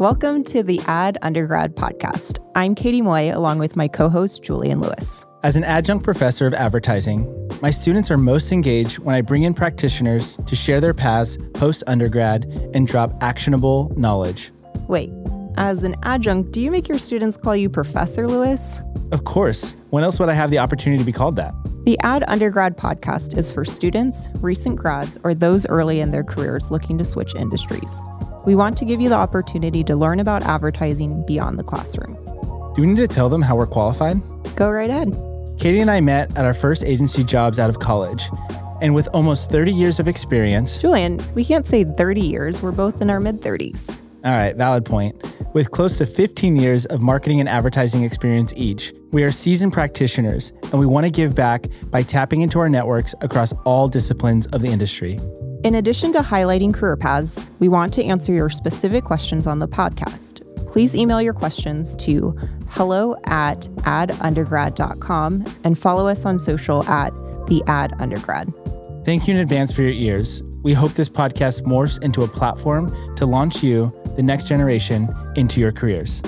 Welcome to the Ad Undergrad podcast. I'm Katie Moy, along with my co host, Julian Lewis. As an adjunct professor of advertising, my students are most engaged when I bring in practitioners to share their paths post undergrad and drop actionable knowledge. Wait, as an adjunct, do you make your students call you Professor Lewis? Of course. When else would I have the opportunity to be called that? The Ad Undergrad podcast is for students, recent grads, or those early in their careers looking to switch industries. We want to give you the opportunity to learn about advertising beyond the classroom. Do we need to tell them how we're qualified? Go right ahead. Katie and I met at our first agency jobs out of college. And with almost 30 years of experience, Julian, we can't say 30 years, we're both in our mid 30s. All right, valid point. With close to 15 years of marketing and advertising experience each, we are seasoned practitioners and we want to give back by tapping into our networks across all disciplines of the industry. In addition to highlighting career paths, we want to answer your specific questions on the podcast. Please email your questions to hello at adundergrad.com and follow us on social at the ad undergrad. Thank you in advance for your ears. We hope this podcast morphs into a platform to launch you, the next generation, into your careers.